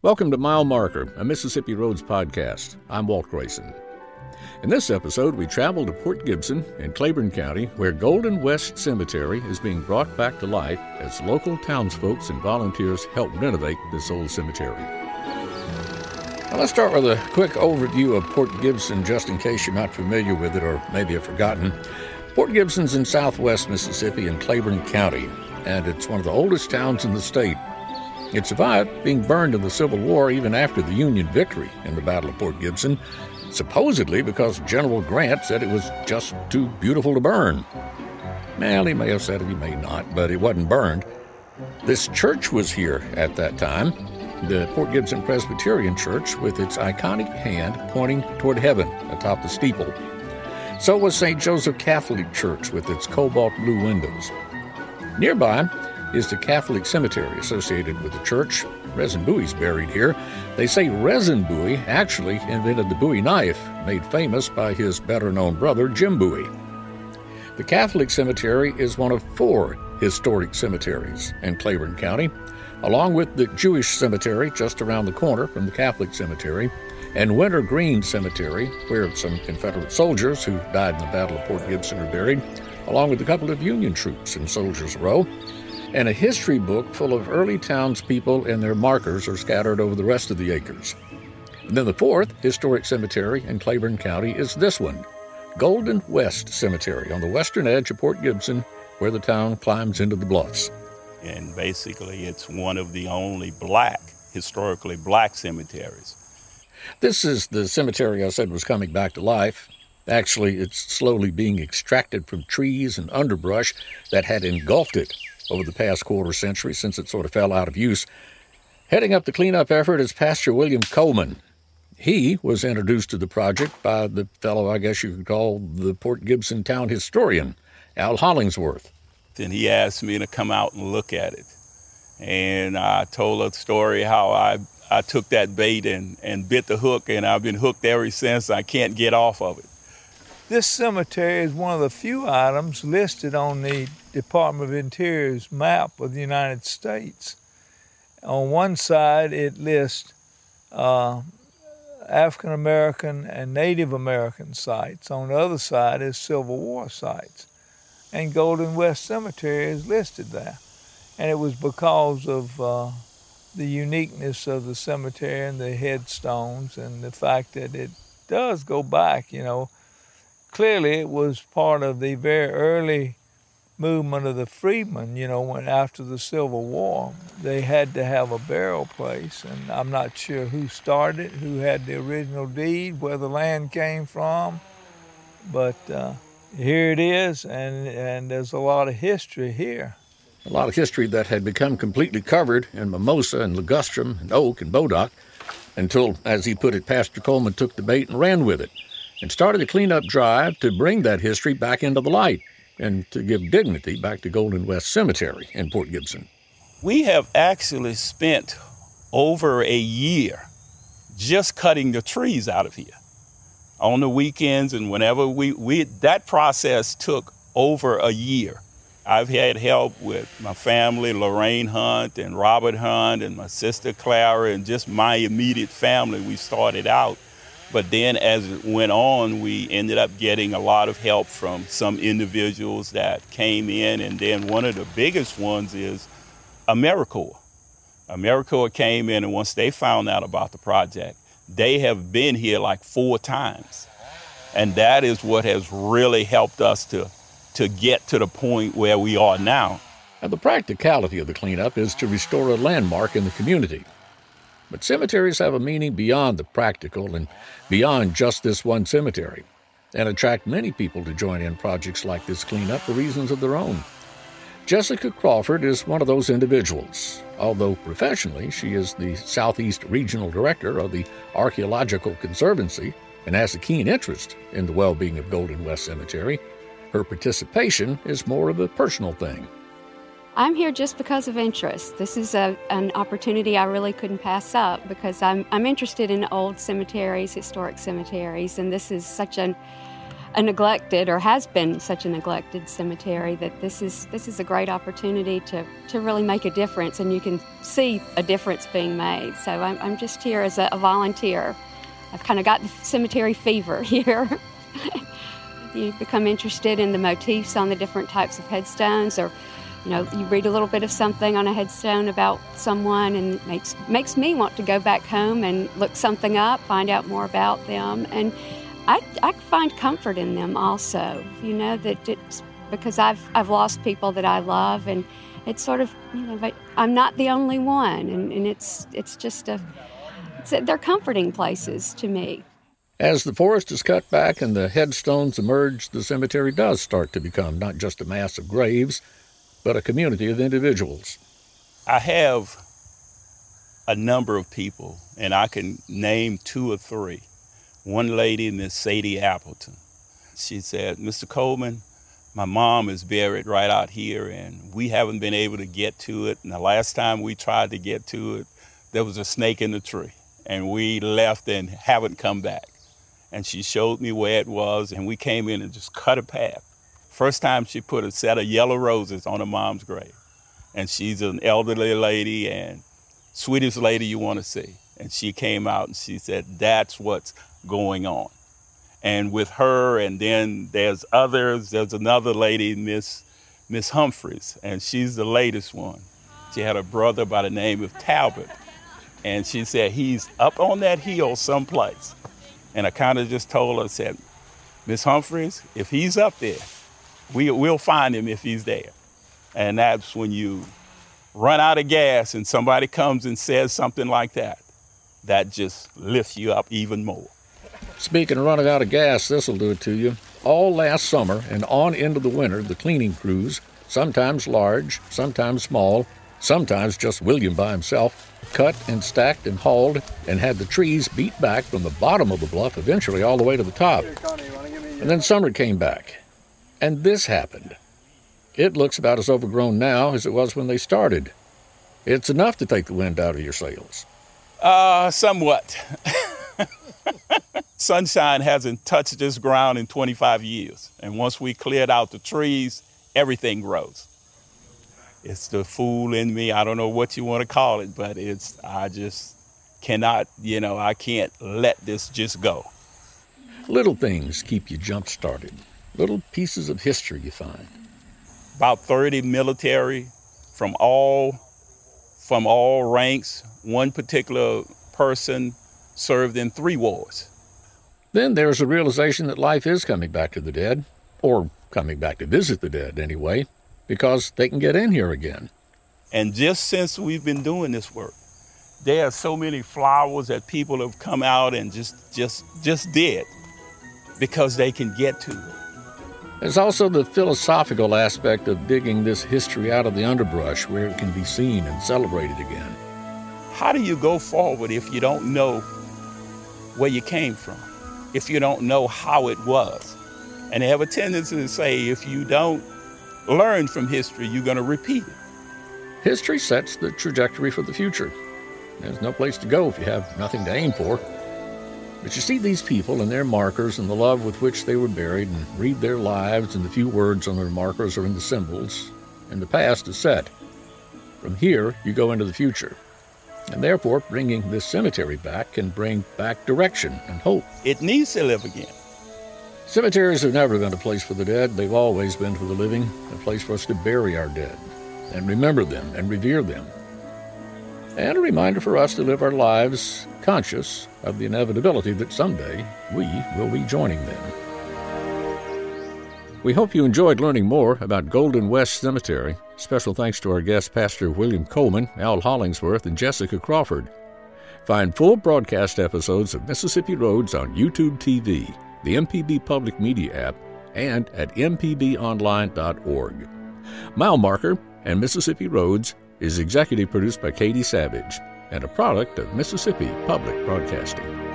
Welcome to Mile Marker, a Mississippi Roads podcast. I'm Walt Grayson. In this episode, we travel to Port Gibson in Claiborne County, where Golden West Cemetery is being brought back to life as local townsfolk and volunteers help renovate this old cemetery. Now, let's start with a quick overview of Port Gibson, just in case you're not familiar with it or maybe have forgotten. Port Gibson's in southwest Mississippi in Claiborne County, and it's one of the oldest towns in the state. It survived being burned in the Civil War even after the Union victory in the Battle of Port Gibson, supposedly because General Grant said it was just too beautiful to burn. Well, he may have said it, he may not, but it wasn't burned. This church was here at that time, the Port Gibson Presbyterian Church, with its iconic hand pointing toward heaven atop the steeple. So was St. Joseph Catholic Church with its cobalt blue windows. Nearby is the Catholic cemetery associated with the church. Rezin Bowie's buried here. They say Resin Bowie actually invented the Bowie knife, made famous by his better known brother, Jim Bowie. The Catholic cemetery is one of four historic cemeteries in Claiborne County, along with the Jewish cemetery just around the corner from the Catholic cemetery, and Wintergreen Cemetery, where some Confederate soldiers who died in the Battle of Port Gibson are buried, along with a couple of Union troops in Soldiers Row and a history book full of early townspeople and their markers are scattered over the rest of the acres. And then the fourth historic cemetery in Claiborne County is this one Golden West Cemetery on the western edge of Port Gibson, where the town climbs into the bluffs. And basically, it's one of the only black, historically black cemeteries. This is the cemetery I said was coming back to life. Actually, it's slowly being extracted from trees and underbrush that had engulfed it over the past quarter century since it sort of fell out of use. Heading up the cleanup effort is Pastor William Coleman. He was introduced to the project by the fellow I guess you could call the Port Gibson town historian, Al Hollingsworth. Then he asked me to come out and look at it. And I told a story how I, I took that bait and, and bit the hook, and I've been hooked ever since. I can't get off of it. This cemetery is one of the few items listed on the Department of Interior's map of the United States. On one side, it lists uh, African American and Native American sites. On the other side is Civil War sites. And Golden West Cemetery is listed there. And it was because of uh, the uniqueness of the cemetery and the headstones and the fact that it does go back, you know clearly it was part of the very early movement of the freedmen, you know, when after the Civil War, they had to have a burial place. And I'm not sure who started, who had the original deed, where the land came from. But uh, here it is, and, and there's a lot of history here. A lot of history that had become completely covered in mimosa and ligustrum and oak and bodock until, as he put it, Pastor Coleman took the bait and ran with it and started a cleanup drive to bring that history back into the light and to give dignity back to Golden West Cemetery in Port Gibson. We have actually spent over a year just cutting the trees out of here on the weekends and whenever we, we that process took over a year. I've had help with my family, Lorraine Hunt and Robert Hunt and my sister Clara and just my immediate family. We started out but then as it went on, we ended up getting a lot of help from some individuals that came in. And then one of the biggest ones is AmeriCorps. AmeriCorps came in, and once they found out about the project, they have been here like four times. And that is what has really helped us to, to get to the point where we are now. And the practicality of the cleanup is to restore a landmark in the community. But cemeteries have a meaning beyond the practical and beyond just this one cemetery, and attract many people to join in projects like this cleanup for reasons of their own. Jessica Crawford is one of those individuals. Although professionally she is the Southeast Regional Director of the Archaeological Conservancy and has a keen interest in the well being of Golden West Cemetery, her participation is more of a personal thing. I'm here just because of interest. This is a, an opportunity I really couldn't pass up because I'm, I'm interested in old cemeteries, historic cemeteries, and this is such an, a neglected or has been such a neglected cemetery that this is this is a great opportunity to, to really make a difference and you can see a difference being made. So i'm, I'm just here as a, a volunteer. I've kind of got the cemetery fever here. You become interested in the motifs on the different types of headstones or you know you read a little bit of something on a headstone about someone and it makes makes me want to go back home and look something up find out more about them and I, I find comfort in them also. You know that it's because I've I've lost people that I love, and it's sort of you know I'm not the only one, and, and it's it's just a, it's they're comforting places to me. As the forest is cut back and the headstones emerge, the cemetery does start to become not just a mass of graves, but a community of individuals. I have a number of people, and I can name two or three one lady, Miss Sadie Appleton, she said, Mr. Coleman, my mom is buried right out here, and we haven't been able to get to it. And the last time we tried to get to it, there was a snake in the tree, and we left and haven't come back. And she showed me where it was, and we came in and just cut a path. First time she put a set of yellow roses on her mom's grave. And she's an elderly lady and sweetest lady you want to see. And she came out and she said, That's what's going on. And with her, and then there's others. There's another lady, Miss Miss Humphreys, and she's the latest one. She had a brother by the name of Talbot, and she said he's up on that hill someplace. And I kind of just told her, said, Miss Humphreys, if he's up there, we, we'll find him if he's there. And that's when you run out of gas and somebody comes and says something like that, that just lifts you up even more. Speaking of running out of gas, this'll do it to you. All last summer and on into the winter, the cleaning crews, sometimes large, sometimes small, sometimes just William by himself, cut and stacked and hauled and had the trees beat back from the bottom of the bluff eventually all the way to the top. And then summer came back. And this happened. It looks about as overgrown now as it was when they started. It's enough to take the wind out of your sails. Uh, somewhat. Sunshine hasn't touched this ground in 25 years. And once we cleared out the trees, everything grows. It's the fool in me. I don't know what you want to call it, but it's, I just cannot, you know, I can't let this just go. Little things keep you jump started, little pieces of history you find. About 30 military from all from all ranks. One particular person served in three wars. Then there's a realization that life is coming back to the dead, or coming back to visit the dead anyway, because they can get in here again. And just since we've been doing this work, there are so many flowers that people have come out and just just just did because they can get to it. There's also the philosophical aspect of digging this history out of the underbrush where it can be seen and celebrated again. How do you go forward if you don't know where you came from, if you don't know how it was? And they have a tendency to say if you don't learn from history, you're going to repeat it. History sets the trajectory for the future. There's no place to go if you have nothing to aim for. But you see these people and their markers and the love with which they were buried and read their lives and the few words on their markers or in the symbols, and the past is set. From here, you go into the future. And therefore, bringing this cemetery back can bring back direction and hope. It needs to live again. Cemeteries have never been a place for the dead. They've always been for the living, a place for us to bury our dead and remember them and revere them. And a reminder for us to live our lives conscious of the inevitability that someday we will be joining them. We hope you enjoyed learning more about Golden West Cemetery. Special thanks to our guest, Pastor William Coleman, Al Hollingsworth, and Jessica Crawford. Find full broadcast episodes of Mississippi Roads on YouTube TV, the MPB Public Media app, and at mpbonline.org. Mile Marker and Mississippi Roads is executive produced by Katie Savage and a product of Mississippi Public Broadcasting.